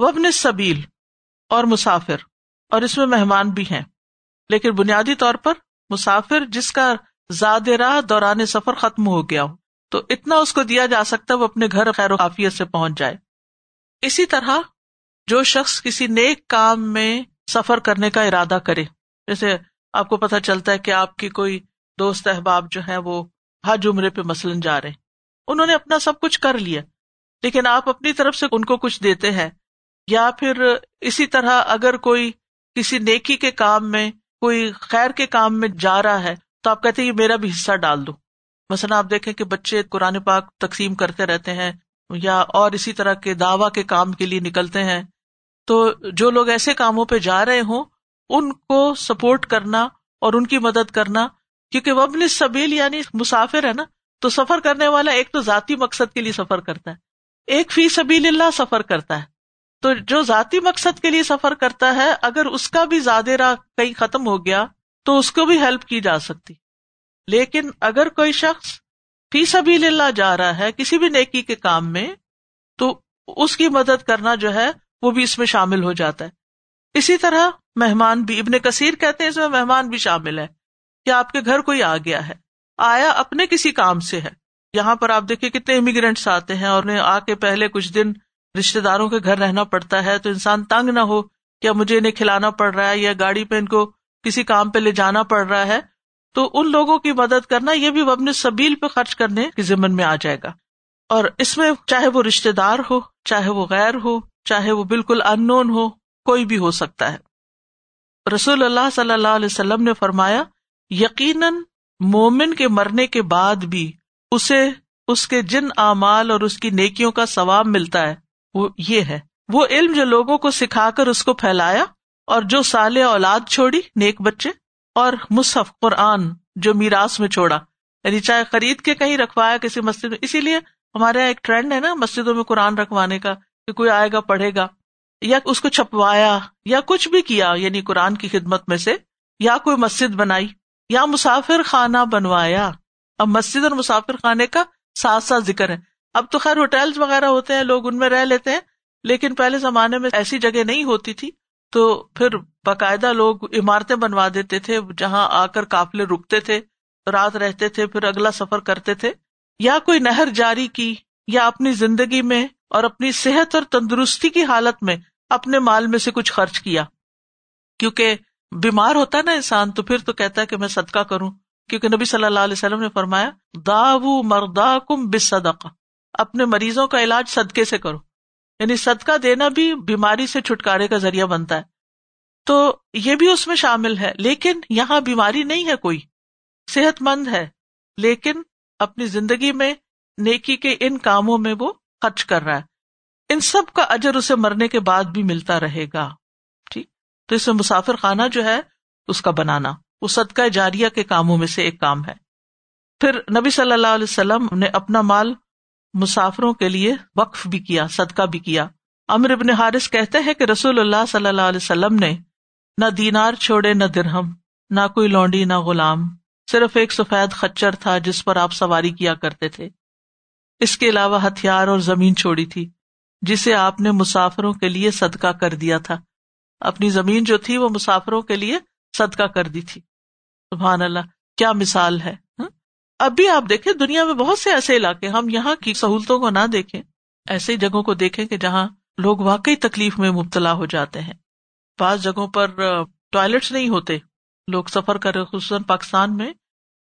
وبن سبیل اور مسافر، اور اس میں مہمان بھی ہیں۔ لیکن بنیادی طور پر مسافر جس کا زیادہ راہ دوران سفر ختم ہو گیا ہو، تو اتنا اس کو دیا جا سکتا ہے وہ اپنے گھر خیر و حافیت سے پہنچ جائے۔ اسی طرح جو شخص کسی نیک کام میں سفر کرنے کا ارادہ کرے، جیسے آپ کو پتا چلتا ہے کہ آپ کی کوئی دوست احباب جو ہے وہ حج عمرے پہ مثلاً جا رہے انہوں نے اپنا سب کچھ کر لیا، لیکن آپ اپنی طرف سے ان کو کچھ دیتے ہیں۔ یا پھر اسی طرح اگر کوئی کسی نیکی کے کام میں، کوئی خیر کے کام میں جا رہا ہے، تو آپ کہتے ہیں، یہ میرا بھی حصہ ڈال دو۔ مثلاً آپ دیکھیں کہ بچے قرآن پاک تقسیم کرتے رہتے ہیں یا اور اسی طرح کے دعوی کے کام کے لیے نکلتے ہیں۔ تو جو لوگ ایسے کاموں پہ جا رہے ہوں، ان کو سپورٹ کرنا اور ان کی مدد کرنا، کیونکہ وہ اپنی سبیل یعنی مسافر ہے نا، تو سفر کرنے والا ایک تو ذاتی مقصد کے لیے سفر کرتا ہے۔ ایک فی سبیل اللہ سفر کرتا ہے۔ تو جو ذاتی مقصد کے لیے سفر کرتا ہے، اگر اس کا بھی زیادہ راہ کہیں ختم ہو گیا، تو اس کو بھی ہیلپ کی جا سکتی۔ لیکن اگر کوئی شخص فی سبیل اللہ جا رہا ہے، کسی بھی نیکی کے کام میں، تو اس کی مدد کرنا جو ہے، وہ بھی اس میں شامل ہو جاتا ہے۔ اسی طرح مہمان بھی، ابن کثیر کہتے ہیں اس میں مہمان بھی شامل ہے کہ آپ کے گھر کوئی آ گیا ہے، آیا اپنے کسی کام سے ہے۔ یہاں پر آپ دیکھیں کتنے امیگرینٹس آتے ہیں اور آ کے پہلے کچھ دن رشتے داروں کے گھر رہنا پڑتا ہے تو انسان تنگ نہ ہو کیا مجھے انہیں کھلانا پڑ رہا ہے یا گاڑی پہ ان کو کسی کام پہ لے جانا پڑ رہا ہے، تو ان لوگوں کی مدد کرنا یہ بھی اپنے سبیل پہ خرچ کرنے کے ذمن میں آ جائے گا۔ اور اس میں چاہے وہ رشتے دار ہو، چاہے وہ غیر ہو، چاہے وہ بالکل ان نون ہو، کوئی بھی ہو سکتا ہے۔ رسول اللہ صلی اللہ علیہ وسلم نے فرمایا، یقیناً مومن کے مرنے کے بعد بھی اسے، اس کے جن اعمال اور اس کی نیکیوں کا ثواب ملتا ہے۔ وہ یہ ہے، وہ علم جو لوگوں کو سکھا کر اس کو پھیلایا اور جو سال اولاد چھوڑی، نیک بچے، اور مصحف، قرآن جو میراث میں چھوڑا۔ یعنی چاہے خرید کے کہیں رکھوایا، کسی مسجد میں۔ اسی لیے ہمارے یہاں ایک ٹرینڈ ہے نا، مسجدوں میں قرآن رکھوانے کا، کہ کوئی آئے گا، پڑھے گا، یا اس کو چھپوایا، یا کچھ بھی کیا یعنی قرآن کی خدمت میں سے، یا کوئی مسجد بنائی، یا مسافر خانہ بنوایا۔ اب مسجد اور مسافر خانے کا ساتھ ساتھ ذکر ہے۔ اب تو خیر ہوٹل وغیرہ ہوتے ہیں، لوگ ان میں رہ لیتے ہیں، لیکن پہلے زمانے میں ایسی جگہ نہیں ہوتی تھی۔ تو پھر باقاعدہ لوگ عمارتیں بنوا دیتے تھے، جہاں آ کر کافلے رکتے تھے، رات رہتے تھے، پھر اگلا سفر کرتے تھے۔ یا کوئی نہر جاری کی، یا اپنی زندگی میں اور اپنی صحت اور تندرستی کی حالت میں اپنے مال میں سے کچھ خرچ کیا۔ کیونکہ بیمار ہوتا ہے نا انسان، تو پھر تو کہتا ہے کہ میں صدقہ کروں۔ کیونکہ نبی صلی اللہ علیہ وسلم نے فرمایا داو مردا کم بس اپنے مریضوں کا علاج صدقے سے کرو۔ یعنی صدقہ دینا بھی بیماری سے چھٹکارے کا ذریعہ بنتا ہے۔ تو یہ بھی اس میں شامل ہے۔ لیکن یہاں بیماری نہیں ہے کوئی۔ صحت مند ہے۔ لیکن اپنی زندگی میں نیکی کے ان کاموں میں وہ خرچ کر رہا ہے۔ ان سب کا اجر اسے مرنے کے بعد بھی ملتا رہے گا۔ ٹھیک۔ تو اس میں مسافر خانہ جو ہے، اس کا بنانا۔ وہ صدقہ جاریہ کے کاموں میں سے ایک کام ہے۔ پھر نبی صلی اللہ علیہ وسلم نے اپنا مال مسافروں کے لیے وقف بھی کیا، صدقہ بھی کیا۔ امر ابن حارث کہتے ہیں کہ رسول اللہ صلی اللہ علیہ وسلم نے نہ دینار چھوڑے، نہ درہم، نہ کوئی لونڈی، نہ غلام، صرف ایک سفید خچر تھا جس پر آپ سواری کیا کرتے تھے۔ اس کے علاوہ ہتھیار اور زمین چھوڑی تھی، جسے آپ نے مسافروں کے لیے صدقہ کر دیا تھا۔ اپنی زمین جو تھی وہ مسافروں کے لیے صدقہ کر دی تھی۔ سبحان اللہ، کیا مثال ہے اب بھی آپ دیکھیں، دنیا میں بہت سے ایسے علاقے ہم یہاں کی سہولتوں کو نہ دیکھیں ایسے جگہوں کو دیکھیں کہ جہاں لوگ واقعی تکلیف میں مبتلا ہو جاتے ہیں۔ بعض جگہوں پر ٹوائلٹس نہیں ہوتے۔ لوگ سفر کر رہے خصوصاً پاکستان میں۔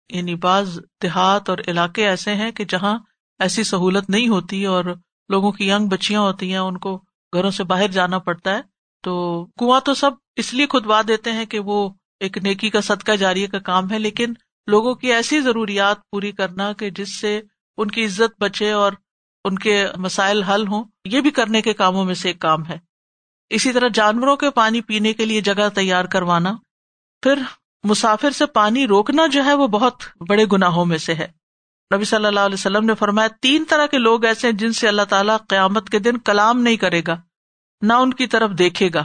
یعنی بعض دیہات اور علاقے ایسے ہیں کہ جہاں ایسی سہولت نہیں ہوتی اور لوگوں کی ینگ بچیاں ہوتی ہیں، ان کو گھروں سے باہر جانا پڑتا ہے۔ تو کنواں تو سب اس لیے کھدوا دیتے ہیں کہ وہ ایک نیکی کا صدقہ جاری کا کام ہے، لیکن لوگوں کی ایسی ضروریات پوری کرنا کہ جس سے ان کی عزت بچے اور ان کے مسائل حل ہوں، یہ بھی کرنے کے کاموں میں سے ایک کام ہے۔ اسی طرح جانوروں کے پانی پینے کے لیے جگہ تیار کروانا۔ پھر مسافر سے پانی روکنا جو ہے وہ بہت بڑے گناہوں میں سے ہے۔ نبی صلی اللہ علیہ وسلم نے فرمایا، تین طرح کے لوگ ایسے ہیں جن سے اللہ تعالیٰ قیامت کے دن کلام نہیں کرے گا، نہ ان کی طرف دیکھے گا۔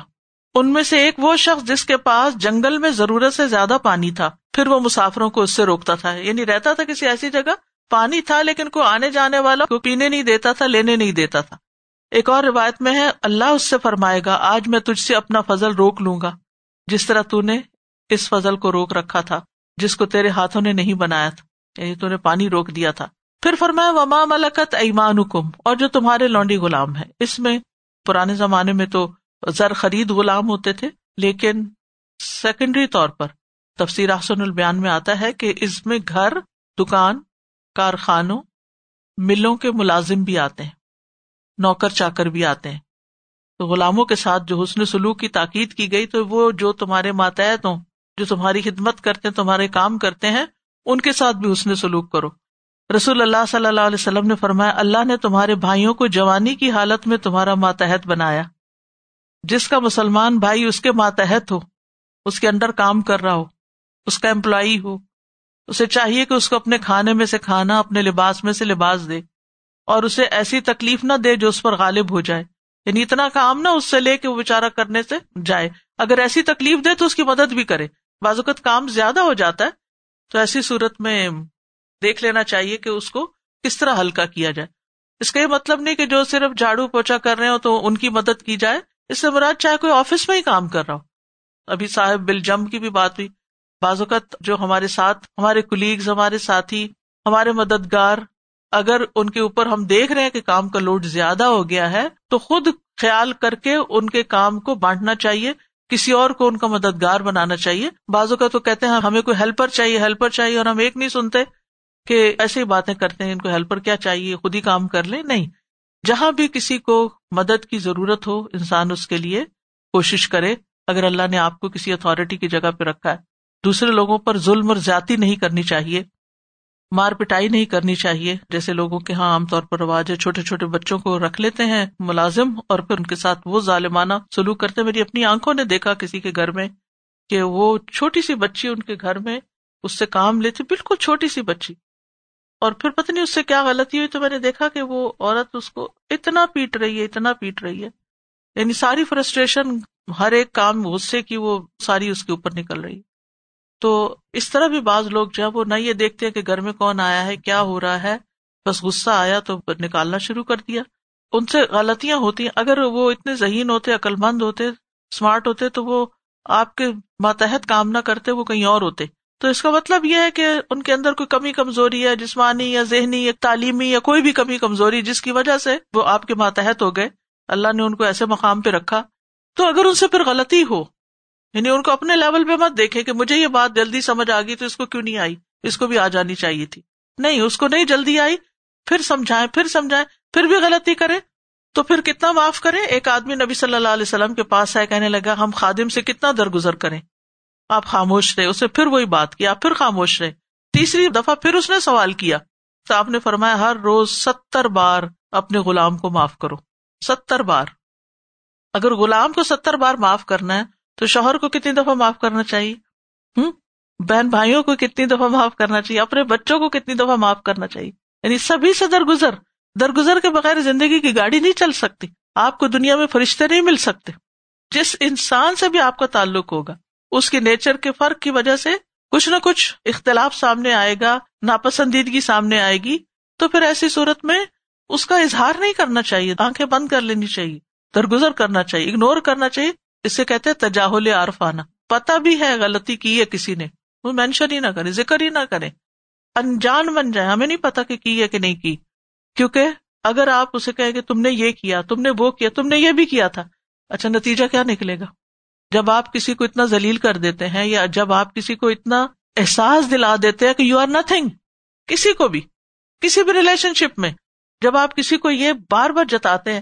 ان میں سے ایک وہ شخص جس کے پاس جنگل میں ضرورت سے زیادہ پانی تھا۔ پھر وہ مسافروں کو اس سے روکتا تھا۔ یعنی رہتا تھا کسی ایسی جگہ، پانی تھا لیکن کوئی آنے جانے والا کو پینے نہیں دیتا تھا، لینے نہیں دیتا تھا۔ ایک اور روایت میں ہے، اللہ اس سے فرمائے گا، آج میں تجھ سے اپنا فضل روک لوں گا۔ جس طرح تو نے اس فضل کو روک رکھا تھا، جس کو تیرے ہاتھوں نے نہیں بنایا تھا۔ یعنی تو نے پانی روک دیا تھا۔ پھر فرمایا، وما ملکت ایمان حکم اور جو تمہارے لونڈی غلام ہے اس میں، پرانے زمانے میں تو زر خرید غلام ہوتے تھے، لیکن سیکنڈری طور پر تفسیر احسن البیان میں آتا ہے کہ اس میں گھر، دکان، کارخانوں، ملوں کے ملازم بھی آتے ہیں، نوکر چاکر بھی آتے ہیں۔ تو غلاموں کے ساتھ جو حسن سلوک کی تاکید کی گئی تو وہ جو تمہارے ماتحت ہوں جو تمہاری خدمت کرتے ہیں، تمہارے کام کرتے ہیں، ان کے ساتھ بھی حسن سلوک کرو۔ رسول اللہ صلی اللہ علیہ وسلم نے فرمایا، اللہ نے تمہارے بھائیوں کو جوانی کی حالت میں تمہارا ماتحت بنایا۔ جس کا مسلمان بھائی اس کے ماتحت ہو، اس کے اندر کام کر رہا ہو اس کا امپلائی ہو۔ اسے چاہیے کہ اس کو اپنے کھانے میں سے کھانا، اپنے لباس میں سے لباس دے اور اسے ایسی تکلیف نہ دے جو اس پر غالب ہو جائے۔ یعنی اتنا کام نہ اس سے لے کے وہ بےچارا کرنے سے جائے۔ اگر ایسی تکلیف دے تو اس کی مدد بھی کرے۔ بعض اوقات کام زیادہ ہو جاتا ہے تو ایسی صورت میں دیکھ لینا چاہیے کہ اس کو کس طرح ہلکا کیا جائے۔ اس کا یہ مطلب نہیں کہ جو صرف جھاڑو پوچھا کر رہے ہو تو ان کی مدد کی جائے۔ اس سے مراد چاہے کوئی آفس میں ہی کام کر رہا ہو۔ ابھی صاحب بل جم کی بھی بات ہوئی۔ بعض اوقات جو ہمارے ساتھ، ہمارے کلیگز ہمارے ساتھی، ہمارے مددگار، اگر ان کے اوپر ہم دیکھ رہے ہیں کہ کام کا لوڈ زیادہ ہو گیا ہے، تو خود خیال کر کے ان کے کام کو بانٹنا چاہیے، کسی اور کو ان کا مددگار بنانا چاہیے۔ بازو کا تو کہتے ہیں، ہمیں کوئی ہیلپر چاہیے ہیلپر چاہیے، اور ہم ایک نہیں سنتے کہ ایسی باتیں کرتے ہیں، ان کو ہیلپر کیا چاہیے، خود ہی کام کر لیں؟ نہیں۔ جہاں بھی کسی کو مدد کی ضرورت ہو، انسان اس کے لیے کوشش کرے، اگر اللہ نے آپ کو کسی اتارٹی کی جگہ پہ رکھا ہے۔ دوسرے لوگوں پر ظلم اور زیادتی نہیں کرنی چاہیے، مار پٹائی نہیں کرنی چاہیے، جیسے لوگوں کے ہاں عام طور پر رواج ہے، چھوٹے چھوٹے بچوں کو رکھ لیتے ہیں ملازم اور پھر ان کے ساتھ وہ ظالمانہ سلوک کرتے میری اپنی آنکھوں نے دیکھا کسی کے گھر میں کہ وہ چھوٹی سی بچی ان کے گھر میں اس سے کام لیتی، بالکل چھوٹی سی بچی۔ اور پھر پتہ نہیں اس سے کیا غلطی ہوئی، تو میں نے دیکھا کہ وہ عورت اس کو اتنا پیٹ رہی ہے، اتنا پیٹ رہی ہے۔ یعنی ساری فرسٹریشن ہر ایک کام غصے کی، وہ ساری اس کے اوپر نکل رہی تو اس طرح بھی بعض لوگ جو ہے وہ نہ یہ دیکھتے ہیں کہ گھر میں کون آیا ہے، کیا ہو رہا ہے۔ بس غصہ آیا تو نکالنا شروع کر دیا۔ ان سے غلطیاں ہوتی ہیں۔ اگر وہ اتنے ذہین ہوتے عقل مند ہوتے اسمارٹ ہوتے تو وہ آپ کے ماتحت کام نہ کرتے، وہ کہیں اور ہوتے۔ تو اس کا مطلب یہ ہے کہ ان کے اندر کوئی کمی کمزوری ہے جسمانی یا ذہنی یا تعلیمی یا کوئی بھی کمی کمزوری جس کی وجہ سے وہ آپ کے ماتحت ہو گئے۔ اللہ نے ان کو ایسے مقام پہ رکھا۔ تو اگر ان سے پھر غلطی ہو یعنی ان کو اپنے لیول پہ مت دیکھے کہ مجھے یہ بات جلدی سمجھ آ گئی تو اس کو کیوں نہیں آئی؟ اس کو بھی آ جانی چاہیے تھی۔ نہیں، اس کو نہیں جلدی آئی۔ پھر سمجھائے پھر سمجھائے پھر بھی غلطی کرے تو پھر کتنا معاف کرے ایک آدمی نبی صلی اللہ علیہ وسلم کے پاس آئے، کہنے لگا، ہم خادم سے کتنا درگزر کریں؟ آپ خاموش رہے اسے پھر وہی بات کیا پھر خاموش رہے۔ تیسری دفعہ پھر اس نے سوال کیا۔ تو آپ نے فرمایا، ہر روز ستر بار اپنے غلام کو معاف کرو۔ ستر بار۔ اگر غلام کو ستر بار معاف کرنا ہے تو شوہر کو کتنی دفعہ معاف کرنا چاہیے؟ ہوں بہن بھائیوں کو کتنی دفعہ معاف کرنا چاہیے؟ اپنے بچوں کو کتنی دفعہ معاف کرنا چاہیے؟ یعنی سبھی سے درگزر۔ درگزر کے بغیر زندگی کی گاڑی نہیں چل سکتی۔ آپ کو دنیا میں فرشتے نہیں مل سکتے۔ جس انسان سے بھی آپ کا تعلق ہوگا، اس کے نیچر کے فرق کی وجہ سے کچھ نہ کچھ اختلاف سامنے آئے گا، ناپسندیدگی سامنے آئے گی۔ تو پھر ایسی صورت میں اس کا اظہار نہیں کرنا چاہیے، آنکھیں بند کر لینی چاہیے، درگزر کرنا چاہیے اگنور کرنا چاہیے۔ اسے کہتے تجاہل عارف آنا پتا بھی ہے غلطی کی ہے کسی نے۔ وہ مینشن ہی نہ کرے، ذکر ہی نہ کرے۔ انجان بن جائے، ہمیں نہیں پتا کہ کی ہے کہ نہیں کی۔ کیونکہ اگر آپ اسے کہیں کہ تم نے یہ کیا، تم نے وہ کیا، تم نے یہ بھی کیا تھا۔ اچھا نتیجہ کیا نکلے گا؟ جب آپ کسی کو اتنا ذلیل کر دیتے ہیں یا جب آپ کسی کو اتنا احساس دلا دیتے ہیں کہ یو آر نتنگ کسی کو بھی، کسی بھی ریلیشن شپ میں، جب آپ کسی کو یہ بار بار جتاتے ہیں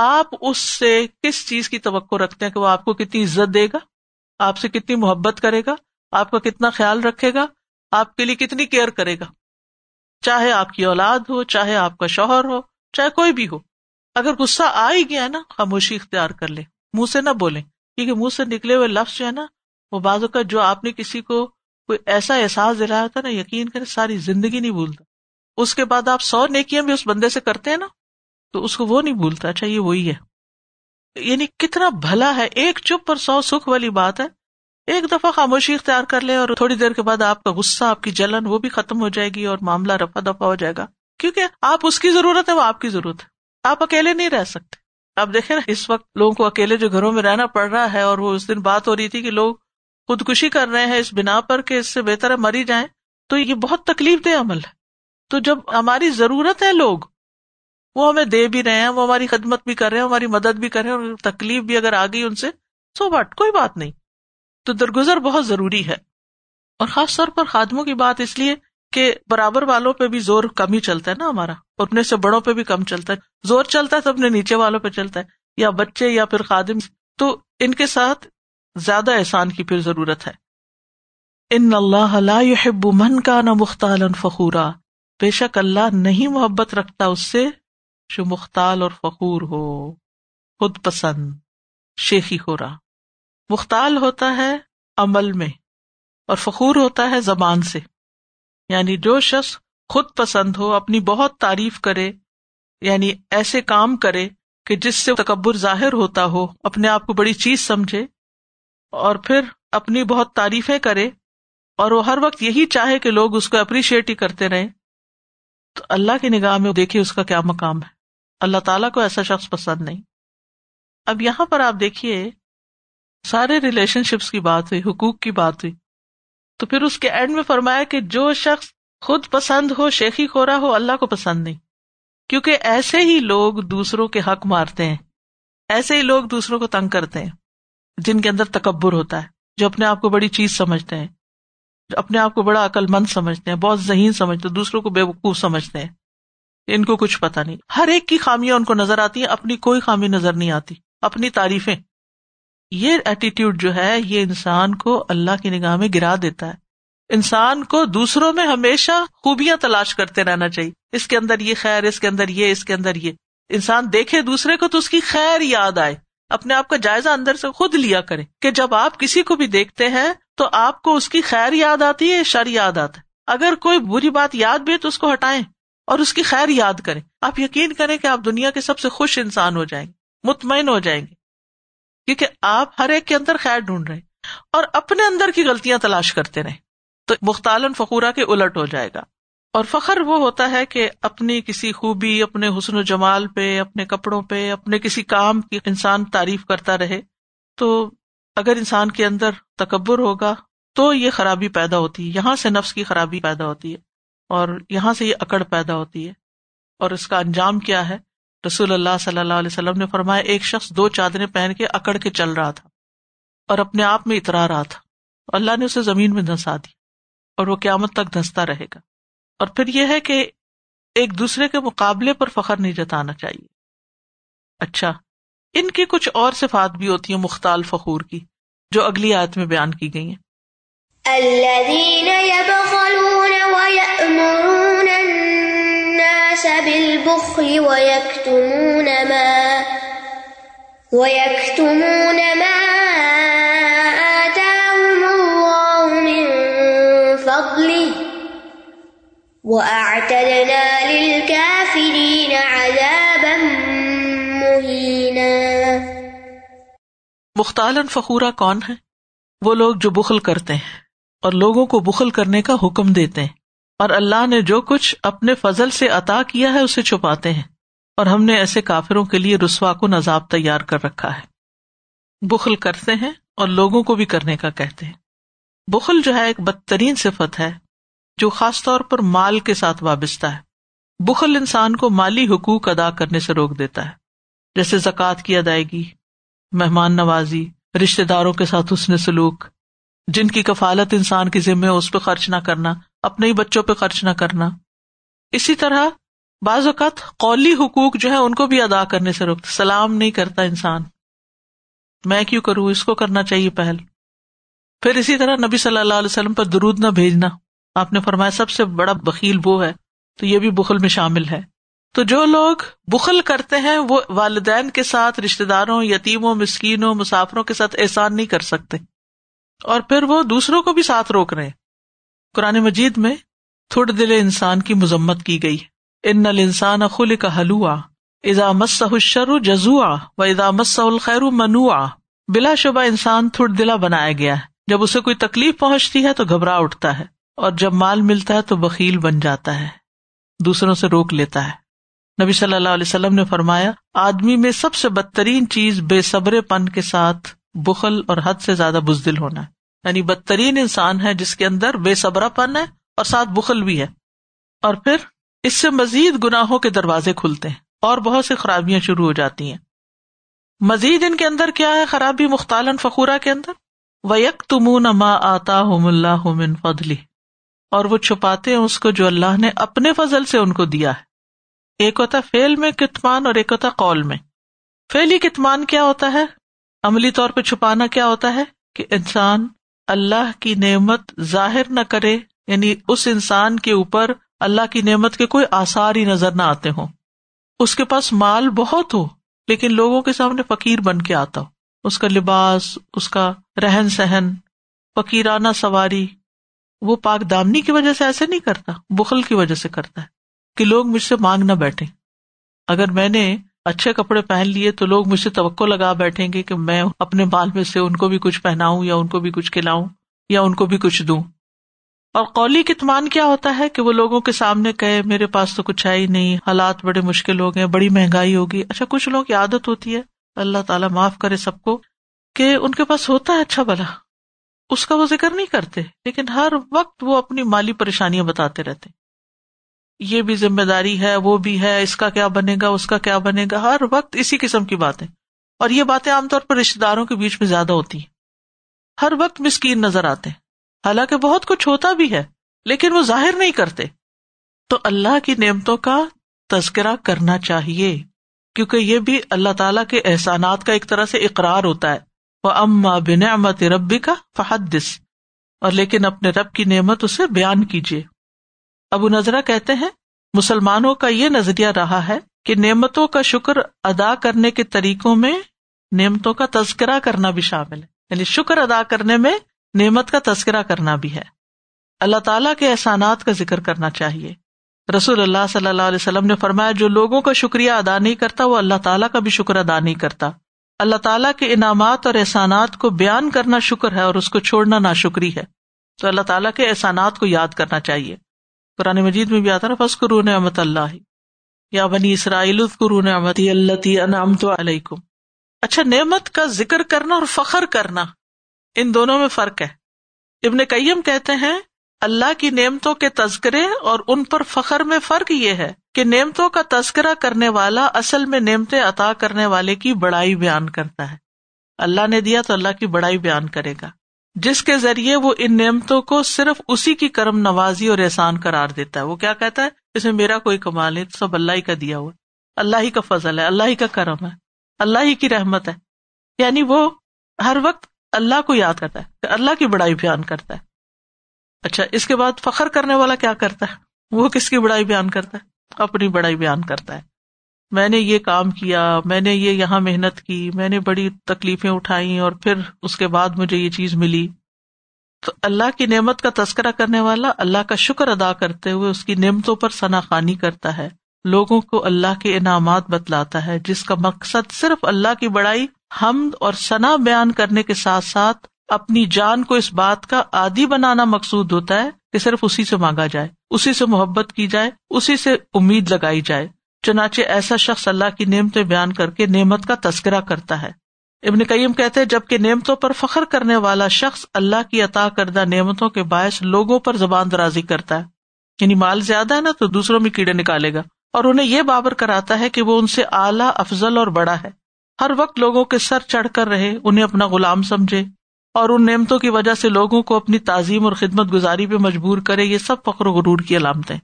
آپ اس سے کس چیز کی توقع رکھتے ہیں کہ وہ آپ کو کتنی عزت دے گا؟ آپ سے کتنی محبت کرے گا؟ آپ کا کتنا خیال رکھے گا؟ آپ کے لیے کتنی کیئر کرے گا؟ چاہے آپ کی اولاد ہو، چاہے آپ کا شوہر ہو، چاہے کوئی بھی ہو۔ اگر غصہ آ ہی گیا نا، خاموشی اختیار کر لے منہ سے نہ بولیں۔ کیونکہ منہ سے نکلے ہوئے لفظ جو ہے نا، وہ بازو کا جو آپ نے کسی کو کوئی ایسا احساس دلایا تھا نا، یقین کرے ساری زندگی نہیں بھولتا۔ اس کے بعد آپ سو نیکیاں بھی اس بندے سے کرتے ہیں نا تو اس کو وہ نہیں بھولتا اچھا یہ وہی ہے۔ یعنی کتنا بھلا ہے، ایک چپ اور سو سکھ والی بات ہے۔ ایک دفعہ خاموشی اختیار کر لے اور تھوڑی دیر کے بعد آپ کا غصہ، آپ کی جلن وہ بھی ختم ہو جائے گی اور معاملہ رفا دفا ہو جائے گا۔ کیونکہ آپ اس کی ضرورت ہے، وہ آپ کی ضرورت ہے۔ آپ اکیلے نہیں رہ سکتے۔ آپ دیکھیں نا، اس وقت لوگوں کو اکیلے جو گھروں میں رہنا پڑ رہا ہے اور وہ اس دن بات ہو رہی تھی کہ لوگ خودکشی کر رہے ہیں، اس بنا پر کہ اس سے بہتر ہے مری جائیں، تو یہ بہت تکلیف دہ عمل ہے۔ تو جب ہماری ضرورت ہے لوگ وہ ہمیں دے بھی رہے ہیں، وہ ہماری خدمت بھی کر رہے ہیں، ہماری مدد بھی کر رہے ہیں اور تکلیف بھی اگر آ گئی ان سے سو بٹ کوئی بات نہیں۔ تو درگزر بہت ضروری ہے۔ اور خاص طور پر خادموں کی بات اس لیے کہ برابر والوں پہ بھی زور کم ہی چلتا ہے نا ہمارا۔ اپنے سے بڑوں پہ بھی کم چلتا ہے۔ زور چلتا ہے تو اپنے نیچے والوں پہ چلتا ہے۔ یا بچے یا پھر خادم۔ تو ان کے ساتھ زیادہ احسان کی پھر ضرورت ہے۔ ان اللہ لا يحب من کا نہ مختال فخورا۔ بے شک اللہ نہیں محبت رکھتا اس سے۔ مختال اور فخور ہو، خود پسند، شیخی ہو رہا مختال ہوتا ہے عمل میں اور فخور ہوتا ہے زبان سے۔ یعنی جو شخص خود پسند ہو، اپنی بہت تعریف کرے یعنی ایسے کام کرے کہ جس سے تکبر ظاہر ہوتا ہو، اپنے آپ کو بڑی چیز سمجھے اور پھر اپنی بہت تعریفیں کرے اور وہ ہر وقت یہی چاہے کہ لوگ اس کو اپریشیٹ ہی کرتے رہے تو اللہ کی نگاہ میں دیکھیے اس کا کیا مقام ہے۔ اللہ تعالیٰ کو ایسا شخص پسند نہیں۔ اب یہاں پر آپ دیکھیے، سارے ریلیشن شپس کی بات ہوئی، حقوق کی بات ہوئی۔ تو پھر اس کے اینڈ میں فرمایا کہ جو شخص خود پسند ہو، شیخی خورا ہو، اللہ کو پسند نہیں۔ کیونکہ ایسے ہی لوگ دوسروں کے حق مارتے ہیں۔ ایسے ہی لوگ دوسروں کو تنگ کرتے ہیں، جن کے اندر تکبر ہوتا ہے، جو اپنے آپ کو بڑی چیز سمجھتے ہیں، جو اپنے آپ کو بڑا عقل مند سمجھتے ہیں، بہت ذہین سمجھتے ہیں، دوسروں کو بے وقوف سمجھتے ہیں۔ ان کو کچھ پتا نہیں۔ ہر ایک کی خامیاں ان کو نظر آتی ہیں، اپنی کوئی خامی نظر نہیں آتی۔ اپنی تعریفیں۔ یہ ایٹیٹیوڈ جو ہے، یہ انسان کو اللہ کی نگاہ میں گرا دیتا ہے۔ انسان کو دوسروں میں ہمیشہ خوبیاں تلاش کرتے رہنا چاہیے۔ اس کے اندر یہ خیر، اس کے اندر یہ، اس کے اندر یہ۔ انسان دیکھے دوسرے کو تو اس کی خیر یاد آئے۔ اپنے آپ کا جائزہ اندر سے خود لیا کرے۔ کہ جب آپ کسی کو بھی دیکھتے ہیں، تو آپ کو اس کی خیر یاد آتی ہے شر یاد آتا ہے۔ اگر کوئی بری بات یاد بھی ہے، تو اس کو ہٹائیں۔ اور اس کی خیر یاد کریں۔ آپ یقین کریں کہ آپ دنیا کے سب سے خوش انسان ہو جائیں گے، مطمئن ہو جائیں گے۔ کیونکہ آپ ہر ایک کے اندر خیر ڈھونڈ رہے اور اپنے اندر کی غلطیاں تلاش کرتے رہے تو مختالن فخورا کے الٹ ہو جائے گا۔ اور فخر وہ ہوتا ہے کہ اپنی کسی خوبی، اپنے حسن و جمال پہ، اپنے کپڑوں پہ، اپنے کسی کام کی انسان تعریف کرتا رہے۔ تو اگر انسان کے اندر تکبر ہوگا تو یہ خرابی پیدا ہوتی ہے، یہاں سے نفس کی خرابی پیدا ہوتی ہے۔ اور یہاں سے یہ اکڑ پیدا ہوتی ہے۔ اور اس کا انجام کیا ہے؟ رسول اللہ صلی اللہ علیہ وسلم نے فرمایا، ایک شخص دو چادریں پہن کے اکڑ کے چل رہا تھا اور اپنے آپ میں اترا رہا تھا۔ اللہ نے اسے زمین میں دھسا دی اور وہ قیامت تک دھستا رہے گا۔ اور پھر یہ ہے کہ ایک دوسرے کے مقابلے پر فخر نہیں جتانا چاہیے۔ اچھا ان کی کچھ اور صفات بھی ہوتی ہیں مختال فخور کی، جو اگلی آیت میں بیان کی گئی ہیں۔ الناس بالبخل ويكتمون ما ويكتمون ما آتاهم الله من فضله وأعتدنا للكافرين عذابا مهينا. مختالا فخورا کون ہے؟ وہ لوگ جو بخل کرتے ہیں اور لوگوں کو بخل کرنے کا حکم دیتے ہیں۔ اور اللہ نے جو کچھ اپنے فضل سے عطا کیا ہے اسے چھپاتے ہیں اور ہم نے ایسے کافروں کے لیے رسوا کو نذاب تیار کر رکھا ہے۔ بخل کرتے ہیں اور لوگوں کو بھی کرنے کا کہتے ہیں۔ بخل جو ہے ایک بدترین صفت ہے جو خاص طور پر مال کے ساتھ وابستہ ہے۔ بخل انسان کو مالی حقوق ادا کرنے سے روک دیتا ہے۔ جیسے زکوٰۃ کی ادائیگی، مہمان نوازی رشتے داروں کے ساتھ اس نے سلوک جن کی کفالت انسان کی ذمے اس پہ خرچ نہ کرنا، اپنے ہی بچوں پہ خرچ نہ کرنا۔ اسی طرح بعض اوقات قولی حقوق جو ہے ان کو بھی ادا کرنے سے روک سلام نہیں کرتا انسان۔ میں کیوں کروں؟ اس کو کرنا چاہیے پہل۔ پھر اسی طرح نبی صلی اللہ علیہ وسلم پر درود نہ بھیجنا۔ آپ نے فرمایا، سب سے بڑا بکیل وہ ہے، تو یہ بھی بخل میں شامل ہے۔ تو جو لوگ بخل کرتے ہیں، وہ والدین کے ساتھ رشتے داروں، یتیموں، مسکینوں، مسافروں کے ساتھ احسان نہیں کر سکتے۔ اور پھر وہ دوسروں کو بھی ساتھ روک رہے قرآن مجید میں تھوڑ دل انسان کی مذمت کی گئی۔ ان نل انسان اخل کا حلوا ادا مسر جزوا و ادا مس الخیر منوا بلا شبہ انسان تھوڑ دلا بنایا گیا ہے۔ جب اسے کوئی تکلیف پہنچتی ہے تو گھبرا اٹھتا ہے، اور جب مال ملتا ہے تو بکیل بن جاتا ہے۔ دوسروں سے روک لیتا ہے۔ نبی صلی اللہ علیہ وسلم نے فرمایا، آدمی میں سب سے بدترین چیز بے صبر پن کے ساتھ بخل اور حد سے زیادہ بزدل ہونا ہے۔ یعنی بدترین انسان ہے جس کے اندر بے صبرا پن ہے اور ساتھ بخل بھی ہے۔ اور پھر اس سے مزید گناہوں کے دروازے کھلتے ہیں اور بہت سی خرابیاں شروع ہو جاتی ہیں۔ مزید ان کے اندر کیا ہے؟ خرابی مختالن فخورا کے اندر۔ ویک تمون ما آتا ہوم اللہ من فضلی اور وہ چھپاتے ہیں اس کو جو اللہ نے اپنے فضل سے ان کو دیا ہے۔ ایک ہوتا فیل میں کتمان اور ایک ہوتا قول میں۔ فیلی کتمان کیا ہوتا ہے؟ عملی طور پہ چھپانا کیا ہوتا ہے کہ انسان اللہ کی نعمت ظاہر نہ کرے یعنی اس انسان کے اوپر اللہ کی نعمت کے کوئی آسار ہی نظر نہ آتے ہوں۔ اس کے پاس مال بہت ہو، لیکن لوگوں کے سامنے فقیر بن کے آتا ہو۔ اس کا لباس، اس کا رہن سہن، فقیرانہ سواری، وہ پاک دامنی کی وجہ سے ایسے نہیں کرتا، بخل کی وجہ سے کرتا ہے کہ لوگ مجھ سے مانگ نہ بیٹھے اگر میں نے اچھے کپڑے پہن لیے تو لوگ مجھ سے توقع لگا بیٹھیں گے کہ میں اپنے بال میں سے ان کو بھی کچھ پہناؤں یا ان کو بھی کچھ کھلاؤں یا ان کو بھی کچھ دوں۔ اور قولی کتمان کیا ہوتا ہے کہ وہ لوگوں کے سامنے کہے، میرے پاس تو کچھ آئی نہیں، حالات بڑے مشکل ہو گئے، بڑی مہنگائی ہوگی اچھا کچھ لوگوں کی عادت ہوتی ہے، اللہ تعالیٰ معاف کرے سب کو، کہ ان کے پاس ہوتا ہے اچھا بلا اس کا وہ ذکر نہیں کرتے، لیکن ہر وقت وہ اپنی مالی پریشانیاں بتاتے رہتے۔ یہ بھی ذمہ داری ہے، وہ بھی ہے، اس کا کیا بنے گا، اس کا کیا بنے گا، ہر وقت اسی قسم کی باتیں۔ اور یہ باتیں عام طور پر رشتے داروں کے بیچ میں زیادہ ہوتی ہیں۔ ہر وقت مسکین نظر آتے ہیں۔ حالانکہ بہت کچھ ہوتا بھی ہے، لیکن وہ ظاہر نہیں کرتے۔ تو اللہ کی نعمتوں کا تذکرہ کرنا چاہیے، کیونکہ یہ بھی اللہ تعالیٰ کے احسانات کا ایک طرح سے اقرار ہوتا ہے۔ وہ اما بن امت ربی کا فحدث۔ اور لیکن اپنے رب کی نعمت اسے بیان کیجیے۔ ابو نظرا کہتے ہیں، مسلمانوں کا یہ نظریہ رہا ہے کہ نعمتوں کا شکر ادا کرنے کے طریقوں میں نعمتوں کا تذکرہ کرنا بھی شامل ہے۔ یعنی شکر ادا کرنے میں نعمت کا تذکرہ کرنا بھی ہے۔ اللہ تعالیٰ کے احسانات کا ذکر کرنا چاہیے۔ رسول اللہ صلی اللہ علیہ وسلم نے فرمایا، جو لوگوں کا شکریہ ادا نہیں کرتا، وہ اللہ تعالیٰ کا بھی شکر ادا نہیں کرتا۔ اللہ تعالیٰ کے انعامات اور احسانات کو بیان کرنا شکر ہے اور اس کو چھوڑنا نا شکری ہے۔ تو اللہ تعالیٰ کے احسانات کو یاد کرنا چاہیے۔ قرآن مجید میں بھی آتا نا فس قرون اللہ یا بنی اسرائیل قرون احمد اللہ علیکم۔ اچھا نعمت کا ذکر کرنا اور فخر کرنا، ان دونوں میں فرق ہے۔ ابن کئیم کہتے ہیں، اللہ کی نعمتوں کے تذکرے اور ان پر فخر میں فرق یہ ہے کہ نعمتوں کا تذکرہ کرنے والا اصل میں نعمتیں عطا کرنے والے کی بڑائی بیان کرتا ہے۔ اللہ نے دیا تو اللہ کی بڑائی بیان کرے گا۔ جس کے ذریعے وہ ان نعمتوں کو صرف اسی کی کرم نوازی اور احسان قرار دیتا ہے۔ وہ کیا کہتا ہے؟ اس میں میرا کوئی کمال نہیں سب اللہ ہی کا دیا ہوا اللہ ہی کا فضل ہے، اللہ ہی کا کرم ہے، اللہ ہی کی رحمت ہے۔ یعنی وہ ہر وقت اللہ کو یاد کرتا ہے، اللہ کی بڑائی بیان کرتا ہے۔ اچھا اس کے بعد فخر کرنے والا کیا کرتا ہے؟ وہ کس کی بڑائی بیان کرتا ہے؟ اپنی بڑائی بیان کرتا ہے۔ میں نے یہ کام کیا، میں نے یہ یہاں محنت کی، میں نے بڑی تکلیفیں اٹھائی اور پھر اس کے بعد مجھے یہ چیز ملی۔ تو اللہ کی نعمت کا تذکرہ کرنے والا اللہ کا شکر ادا کرتے ہوئے اس کی نعمتوں پر ثنا خانی کرتا ہے۔ لوگوں کو اللہ کے انعامات بتلاتا ہے، جس کا مقصد صرف اللہ کی بڑائی، حمد اور ثنا بیان کرنے کے ساتھ ساتھ اپنی جان کو اس بات کا عادی بنانا مقصود ہوتا ہے کہ صرف اسی سے مانگا جائے، اسی سے محبت کی جائے، اسی سے امید لگائی جائے۔ چنانچہ ایسا شخص اللہ کی نعمتیں بیان کر کے نعمت کا تذکرہ کرتا ہے۔ ابن قیم کہتے جبکہ نعمتوں پر فخر کرنے والا شخص اللہ کی عطا کردہ نعمتوں کے باعث لوگوں پر زبان درازی کرتا ہے۔ یعنی مال زیادہ ہے نا تو دوسروں میں کیڑے نکالے گا۔ اور انہیں یہ بابر کراتا ہے کہ وہ ان سے اعلیٰ، افضل اور بڑا ہے۔ ہر وقت لوگوں کے سر چڑھ کر رہے، انہیں اپنا غلام سمجھے۔ اور ان نعمتوں کی وجہ سے لوگوں کو اپنی تعظیم اور خدمت گزاری پہ مجبور کرے، یہ سب فخر و غرور کی علامتیں۔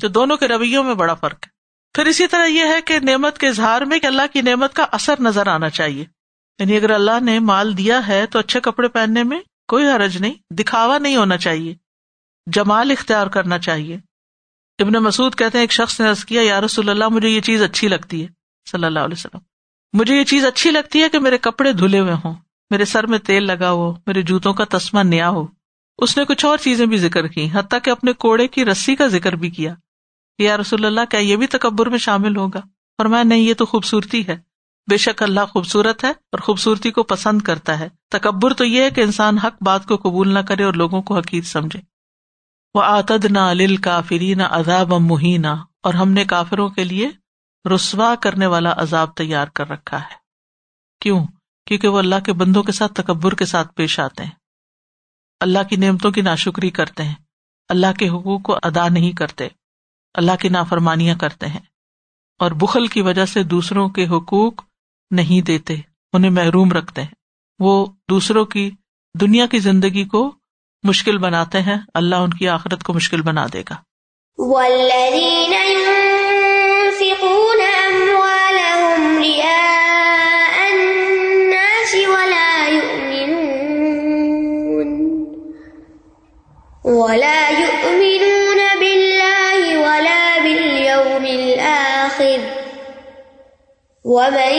تو دونوں کے رویوں میں بڑا فرق ہے۔ پھر اسی طرح یہ ہے کہ نعمت کے اظہار میں کہ اللہ کی نعمت کا اثر نظر آنا چاہیے۔ یعنی اگر اللہ نے مال دیا ہے تو اچھے کپڑے پہننے میں کوئی حرج نہیں، دکھاوا نہیں ہونا چاہیے، جمال اختیار کرنا چاہیے۔ ابن مسعود کہتے ہیں، ایک شخص نے عرض کیا، یا رسول اللہ، مجھے یہ چیز اچھی لگتی ہے۔ صلی اللہ علیہ وسلم، مجھے یہ چیز اچھی لگتی ہے کہ میرے کپڑے دھلے ہوئے ہوں، میرے سر میں تیل لگا ہو، میرے جوتوں کا تسمہ نیا ہو۔ اس نے کچھ اور چیزیں بھی ذکر کی حتیٰ کہ اپنے کوڑے کی رسی کا ذکر بھی کیا۔ یا رسول اللہ، کیا یہ بھی تکبر میں شامل ہوگا؟ اور میں نہیں، یہ تو خوبصورتی ہے۔ بے شک اللہ خوبصورت ہے اور خوبصورتی کو پسند کرتا ہے۔ تکبر تو یہ ہے کہ انسان حق بات کو قبول نہ کرے اور لوگوں کو حقیق سمجھے۔ وہ آتد نہ الل کافری نہ عذاب مہینہ اور ہم نے کافروں کے لیے رسوا کرنے والا عذاب تیار کر رکھا ہے۔ کیوں؟ کیونکہ وہ اللہ کے بندوں کے ساتھ تکبر کے ساتھ پیش آتے ہیں۔ اللہ کی نعمتوں کی ناشکری کرتے ہیں۔ اللہ کے حقوق کو ادا نہیں کرتے۔ اللہ کی نافرمانیاں کرتے ہیں اور بخل کی وجہ سے دوسروں کے حقوق نہیں دیتے، انہیں محروم رکھتے ہیں۔ وہ دوسروں کی دنیا کی زندگی کو مشکل بناتے ہیں، اللہ ان کی آخرت کو مشکل بنا دے گا۔ ولا يؤمنون الآخر ومن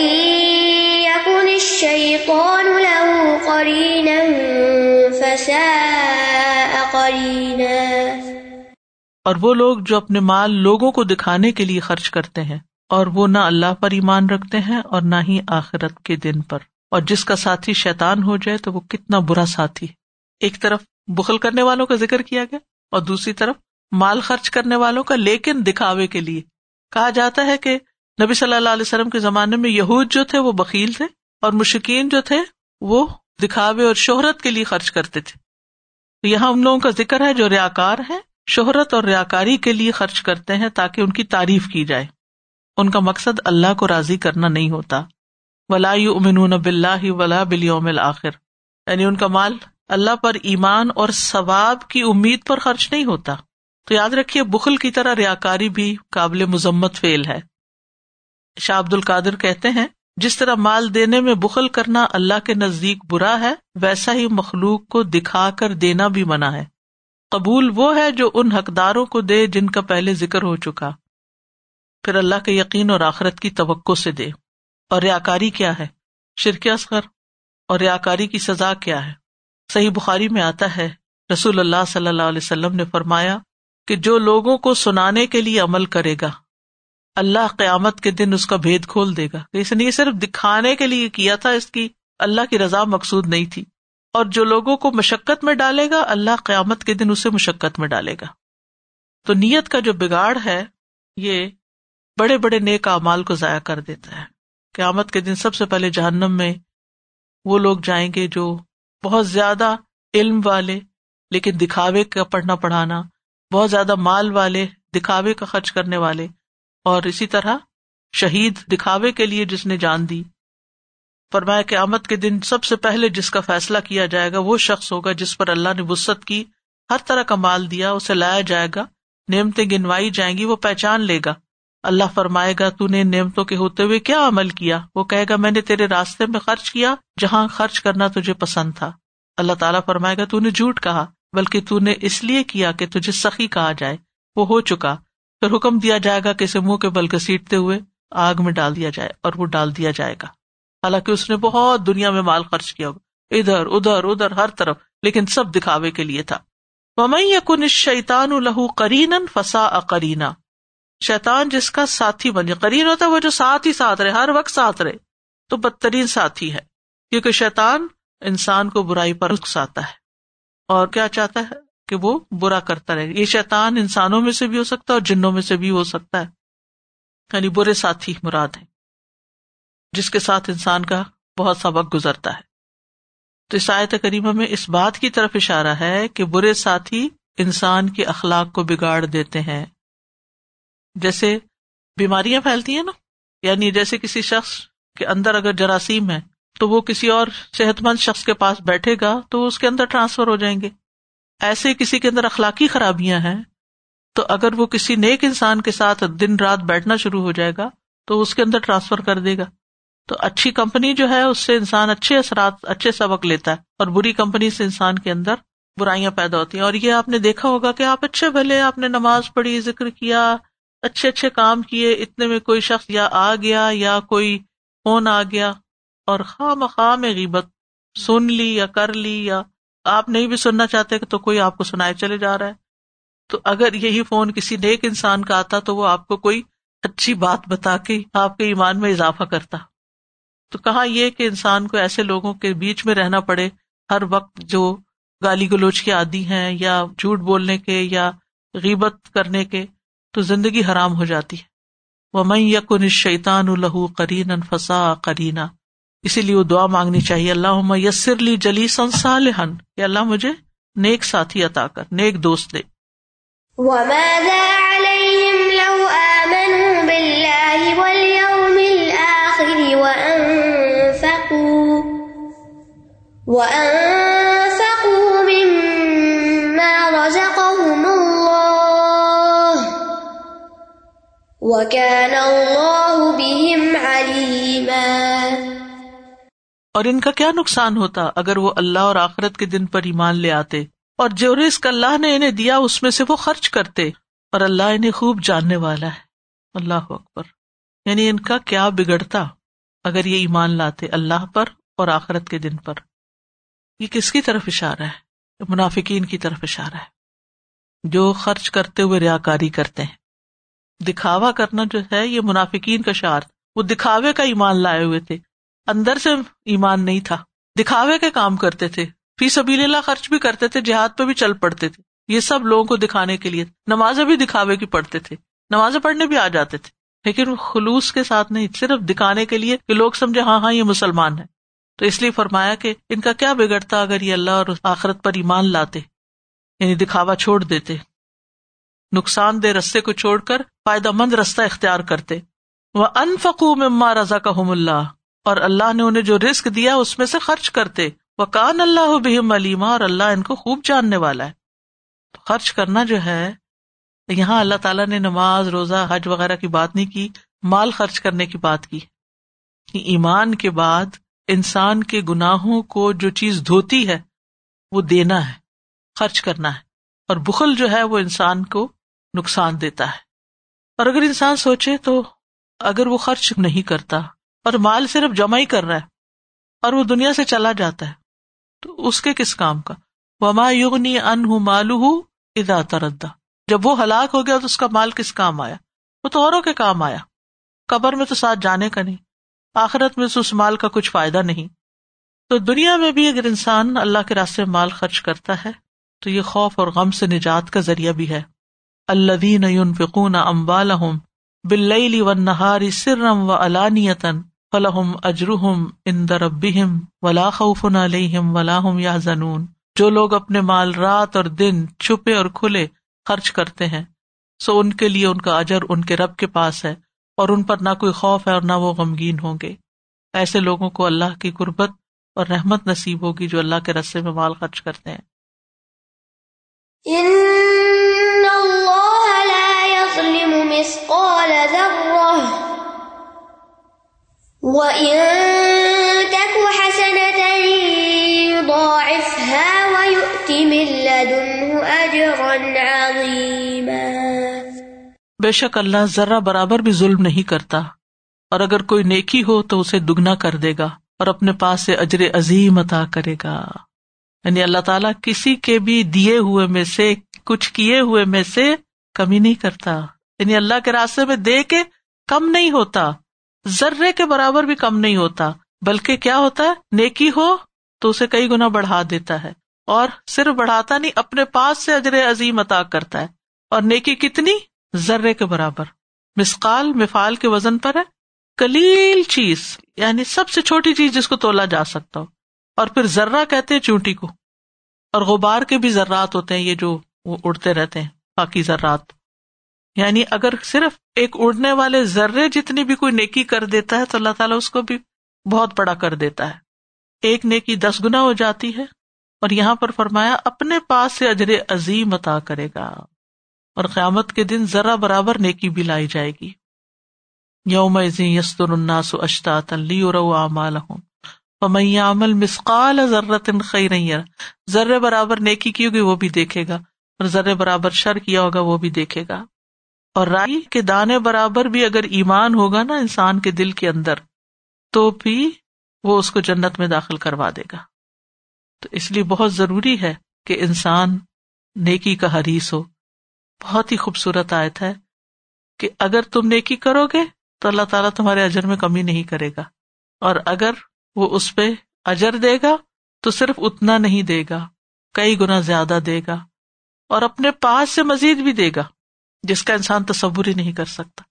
يكن الشيطان له قرينا فساء قرينا. اور وہ لوگ جو اپنے مال لوگوں کو دکھانے کے لیے خرچ کرتے ہیں اور وہ نہ اللہ پر ایمان رکھتے ہیں اور نہ ہی آخرت کے دن پر. اور جس کا ساتھی شیطان ہو جائے تو وہ کتنا برا ساتھی. ایک طرف بخل کرنے والوں کا ذکر کیا گیا اور دوسری طرف مال خرچ کرنے والوں کا لیکن دکھاوے کے لیے. کہا جاتا ہے کہ نبی صلی اللہ علیہ وسلم کے زمانے میں یہود جو تھے وہ بکیل تھے اور مشکین جو تھے وہ دکھاوے اور شہرت کے لیے خرچ کرتے تھے۔ یہاں ان لوگوں کا ذکر ہے جو ریا کار ہے شہرت اور ریا کاری کے لیے خرچ کرتے ہیں تاکہ ان کی تعریف کی جائے۔ ان کا مقصد اللہ کو راضی کرنا نہیں ہوتا۔ ولا امن بلّہ ولا بلیوم آخر یعنی ان کا مال اللہ پر ایمان اور ثواب کی امید پر خرچ نہیں ہوتا۔ تو یاد رکھیے، بخل کی طرح ریا کاری بھی قابل مذمت فیل ہے۔ شاہ عبد القادر کہتے ہیں، جس طرح مال دینے میں بخل کرنا اللہ کے نزدیک برا ہے، ویسا ہی مخلوق کو دکھا کر دینا بھی منع ہے۔ قبول وہ ہے جو ان حقداروں کو دے جن کا پہلے ذکر ہو چکا۔ پھر اللہ کے یقین اور آخرت کی توقع سے دے۔ اور ریاکاری کیا ہے؟ شرک اصغر۔ اور ریاکاری کی سزا کیا ہے؟ صحیح بخاری میں آتا ہے، رسول اللہ صلی اللہ علیہ وسلم نے فرمایا کہ جو لوگوں کو سنانے کے لیے عمل کرے گا، اللہ قیامت کے دن اس کا بھید کھول دے گا۔ اس نے یہ صرف دکھانے کے لیے کیا تھا، اس کی اللہ کی رضا مقصود نہیں تھی۔ اور جو لوگوں کو مشقت میں ڈالے گا، اللہ قیامت کے دن اسے مشقت میں ڈالے گا۔ تو نیت کا جو بگاڑ ہے، یہ بڑے بڑے نیک اعمال کو ضائع کر دیتا ہے۔ قیامت کے دن سب سے پہلے جہنم میں وہ لوگ جائیں گے جو بہت زیادہ علم والے، لیکن دکھاوے کا پڑھنا پڑھانا بہت زیادہ مال والے دکھاوے کا خرچ کرنے والے اور اسی طرح شہید دکھاوے کے لیے جس نے جان دی۔ فرمایا کہ آمد کے دن سب سے پہلے جس کا فیصلہ کیا جائے گا وہ شخص ہوگا جس پر اللہ نے وسط کی، ہر طرح کا مال دیا، اسے لایا جائے گا، نعمتیں گنوائی جائیں گی، وہ پہچان لے گا۔ اللہ فرمائے گا، تو نے نعمتوں کے ہوتے ہوئے کیا عمل کیا؟ وہ کہے گا، میں نے تیرے راستے میں خرچ کیا، جہاں خرچ کرنا تجھے پسند تھا۔ اللہ تعالیٰ فرمائے گا، تو نے جھوٹ کہا۔ بلکہ تو نے اس لیے کیا کہ تجھے سخی کہا جائے، وہ ہو چکا، پھر حکم دیا جائے گا کہ اسے منہ کے بل سیٹتے ہوئے آگ میں ڈال دیا جائے اور وہ ڈال دیا جائے گا۔ حالانکہ اس نے بہت دنیا میں مال خرچ کیا ہوگا، ادھر ادھر ادھر، ہر طرف، لیکن سب دکھاوے کے لیے تھا۔ مئی کن شیتان لہو کرین فسا اکرینا شیتان جس کا ساتھی بن جائے کرین ہوتا ہے وہ جو ساتھ ہی ساتھ رہے، ہر وقت ساتھ رہے، تو بدترین ساتھی ہے، کیونکہ شیتان انسان کو برائی پر اکساتا ہے۔ اور کیا چاہتا ہے کہ وہ برا کرتا رہے؟ یہ شیتان انسانوں میں سے بھی ہو سکتا ہے اور جنوں میں سے بھی ہو سکتا ہے۔ یعنی برے ساتھی مراد ہے جس کے ساتھ انسان کا بہت سا وقت گزرتا ہے۔ تو عیسائیت کریمہ میں اس بات کی طرف اشارہ ہے کہ برے ساتھی انسان کے اخلاق کو بگاڑ دیتے ہیں۔ جیسے بیماریاں پھیلتی ہیں نا۔ یعنی جیسے کسی شخص کے اندر اگر جراثیم ہے تو وہ کسی اور صحت مند شخص کے پاس بیٹھے گا تو وہ اس کے اندر ٹرانسفر ہو جائیں گے۔ ایسے کسی کے اندر اخلاقی خرابیاں ہیں تو اگر وہ کسی نیک انسان کے ساتھ دن رات بیٹھنا شروع ہو جائے گا تو اس کے اندر ٹرانسفر کر دے گا۔ تو اچھی کمپنی جو ہے اس سے انسان اچھے اثرات، اچھے سبق لیتا ہے اور بری کمپنی سے انسان کے اندر برائیاں پیدا ہوتی ہیں۔ اور یہ آپ نے دیکھا ہوگا کہ آپ اچھے بھلے، آپ نے نماز پڑھی، ذکر کیا، اچھے اچھے کام کیے، اتنے میں کوئی شخص یا آ گیا یا کوئی فون آ گیا۔ اور خواہ مخواہ میں غیبت، سن لی یا کر لی یا آپ نہیں بھی سننا چاہتے تو کوئی آپ کو سنائے چلے جا رہا ہے۔ تو اگر یہی فون کسی نیک انسان کا آتا تو وہ آپ کو کوئی اچھی بات بتا کے آپ کے ایمان میں اضافہ کرتا۔ تو کہاں یہ کہ انسان کو ایسے لوگوں کے بیچ میں رہنا پڑے ہر وقت جو گالی گلوچ کے عادی ہیں یا جھوٹ بولنے کے یا غیبت کرنے کے تو زندگی حرام ہو جاتی ہے۔ و میں یقن شیطان الہ کرین فسا کرینا اسی لیے وہ دعا مانگنی چاہیے اللہ یسر لی جلی صالحن کہ اللہ مجھے نیک ساتھی عطا کر، نیک دوست دے۔ وماذا عليهم لو آمنوا بالله واليوم الآخر وأنفقوا وأنفقوا مما رزقهم الله، وكان الله بهم عليما۔ اور ان کا کیا نقصان ہوتا اگر وہ اللہ اور آخرت کے دن پر ایمان لے آتے؟ اور جو رزق اللہ نے انہیں دیا اس میں سے وہ خرچ کرتے؟ اور اللہ انہیں خوب جاننے والا ہے۔ اللہ اکبر۔ یعنی ان کا کیا بگڑتا اگر یہ ایمان لاتے اللہ پر اور آخرت کے دن پر؟ یہ کس کی طرف اشارہ ہے؟ منافقین کی طرف اشارہ ہے۔ جو خرچ کرتے ہوئے ریا کاری کرتے ہیں۔ دکھاوا کرنا جو ہے یہ منافقین کا شعر وہ دکھاوے کا ایمان لائے ہوئے تھے۔ اندر سے ایمان نہیں تھا۔ دکھاوے کے کام کرتے تھے۔ فی سبیل اللہ خرچ بھی کرتے تھے، جہاد پہ بھی چل پڑتے تھے۔ یہ سب لوگوں کو دکھانے کے لیے۔ نمازیں بھی دکھاوے کی پڑھتے تھے۔ نمازیں پڑھنے بھی آ جاتے تھے۔ لیکن خلوص کے ساتھ نہیں، صرف دکھانے کے لیے کہ لوگ سمجھے ہاں ہاں یہ مسلمان ہے تو اس لیے فرمایا کہ ان کا کیا بگڑتا اگر یہ اللہ اور آخرت پر ایمان لاتے؟ یعنی دکھاوا چھوڑ دیتے۔ نقصان دہ رستے کو چھوڑ کر فائدہ مند رستہ اختیار کرتے۔ وہ انفقو مما رضا کا اللہ اور اللہ نے انہیں جو رسک دیا اس میں سے خرچ کرتے۔ وہ کان اللہ بہم علیما اور اللہ ان کو خوب جاننے والا ہے۔ خرچ کرنا جو ہے، یہاں اللہ تعالیٰ نے نماز، روزہ، حج وغیرہ کی بات نہیں کی، مال خرچ کرنے کی بات کی۔ ایمان کے بعد انسان کے گناہوں کو جو چیز دھوتی ہے، وہ دینا ہے، خرچ کرنا ہے۔ اور بخل جو ہے، وہ انسان کو نقصان دیتا ہے۔ اور اگر انسان سوچے تو اگر وہ خرچ نہیں کرتا اور مال صرف جمع ہی کر رہا ہے اور وہ دنیا سے چلا جاتا ہے۔ تو اس کے کس کام کا؟ وما یغنی ان مالو ادا تردا جب وہ ہلاک ہو گیا تو اس کا مال کس کام آیا؟ وہ تو اوروں کے کام آیا۔ قبر میں تو ساتھ جانے کا نہیں، آخرت میں اس مال کا کچھ فائدہ نہیں۔ تو دنیا میں بھی اگر انسان اللہ کے راستے مال خرچ کرتا ہے، تو یہ خوف اور غم سے نجات کا ذریعہ بھی ہے۔ اللہ دین فکون امبال بل و نہاری سرم و علانیتن فلحم اجرحم ان دربہم ولا خوف علیہم ولا ہم یا زنون جو لوگ اپنے مال رات اور دن چھپے اور کھلے خرچ کرتے ہیں، سو ان کے لیے ان کا اجر ان کے رب کے پاس ہے اور ان پر نہ کوئی خوف ہے اور نہ وہ غمگین ہوں گے۔ ایسے لوگوں کو اللہ کی قربت اور رحمت نصیب ہوگی جو اللہ کے رستے میں مال خرچ کرتے ہیں۔ بے شک اللہ ذرا برابر بھی ظلم نہیں کرتا۔ اور اگر کوئی نیکی ہو تو اسے دگنا کر دے گا اور اپنے پاس سے اجر عظیم عطا کرے گا۔ یعنی اللہ تعالیٰ کسی کے بھی دیے ہوئے میں سے، کچھ کیے ہوئے میں سے کمی نہیں کرتا۔ یعنی اللہ کے راستے میں دے کے کم نہیں ہوتا۔ ذرے کے برابر بھی کم نہیں ہوتا، بلکہ کیا ہوتا ہے؟ نیکی ہو تو اسے کئی گنا بڑھا دیتا ہے، اور صرف بڑھاتا نہیں، اپنے پاس سے اجر عظیم عطا کرتا ہے۔ اور نیکی کتنی؟ ذرے کے برابر۔ مسقال مفال کے وزن پر ہے۔ کلیل چیز یعنی سب سے چھوٹی چیز جس کو تولا جا سکتا ہو۔ اور پھر ذرہ کہتے ہیں چونٹی کو۔ اور غبار کے بھی ذرات ہوتے ہیں، یہ جو وہ اڑتے رہتے ہیں، باقی ذرات۔ یعنی اگر صرف ایک اڑنے والے ذرے جتنی بھی کوئی نیکی کر دیتا ہے تو اللہ تعالیٰ اس کو بھی بہت بڑا کر دیتا ہے۔ ایک نیکی دس گنا ہو جاتی ہے اور یہاں پر فرمایا، اپنے پاس سے اجر عظیم عطا کرے گا اور قیامت کے دن ذرا برابر نیکی بھی لائی جائے گی۔ یوم یستر الناس اشتاط لی اعمال عمل مسقال ضرورت خیر ذرے برابر نیکی کی ہوگی وہ بھی دیکھے گا اور ذرے برابر شر کیا ہوگا وہ بھی دیکھے گا۔ اور رائی کے دانے برابر بھی اگر ایمان ہوگا نا انسان کے دل کے اندر، تو بھی وہ اس کو جنت میں داخل کروا دے گا۔ تو اس لیے بہت ضروری ہے کہ انسان نیکی کا حریث ہو۔ بہت ہی خوبصورت آیت ہے کہ اگر تم نیکی کرو گے تو اللہ تعالیٰ تمہارے اجر میں کمی نہیں کرے گا۔ اور اگر وہ اس پہ اجر دے گا تو صرف اتنا نہیں دے گا، کئی گنا زیادہ دے گا اور اپنے پاس سے مزید بھی دے گا۔ جس کا انسان تصور ہی نہیں کر سکتا۔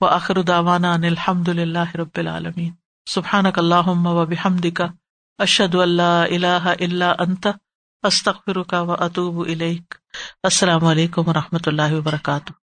و آخر داوانا ان الحمد للہ رب العالمین۔ سبحان اللہ و بحمد کا اشد اللہ اللہ اللہ انت استخر کا و اطوب السلام علیکم و رحمۃ اللہ وبرکاتہ۔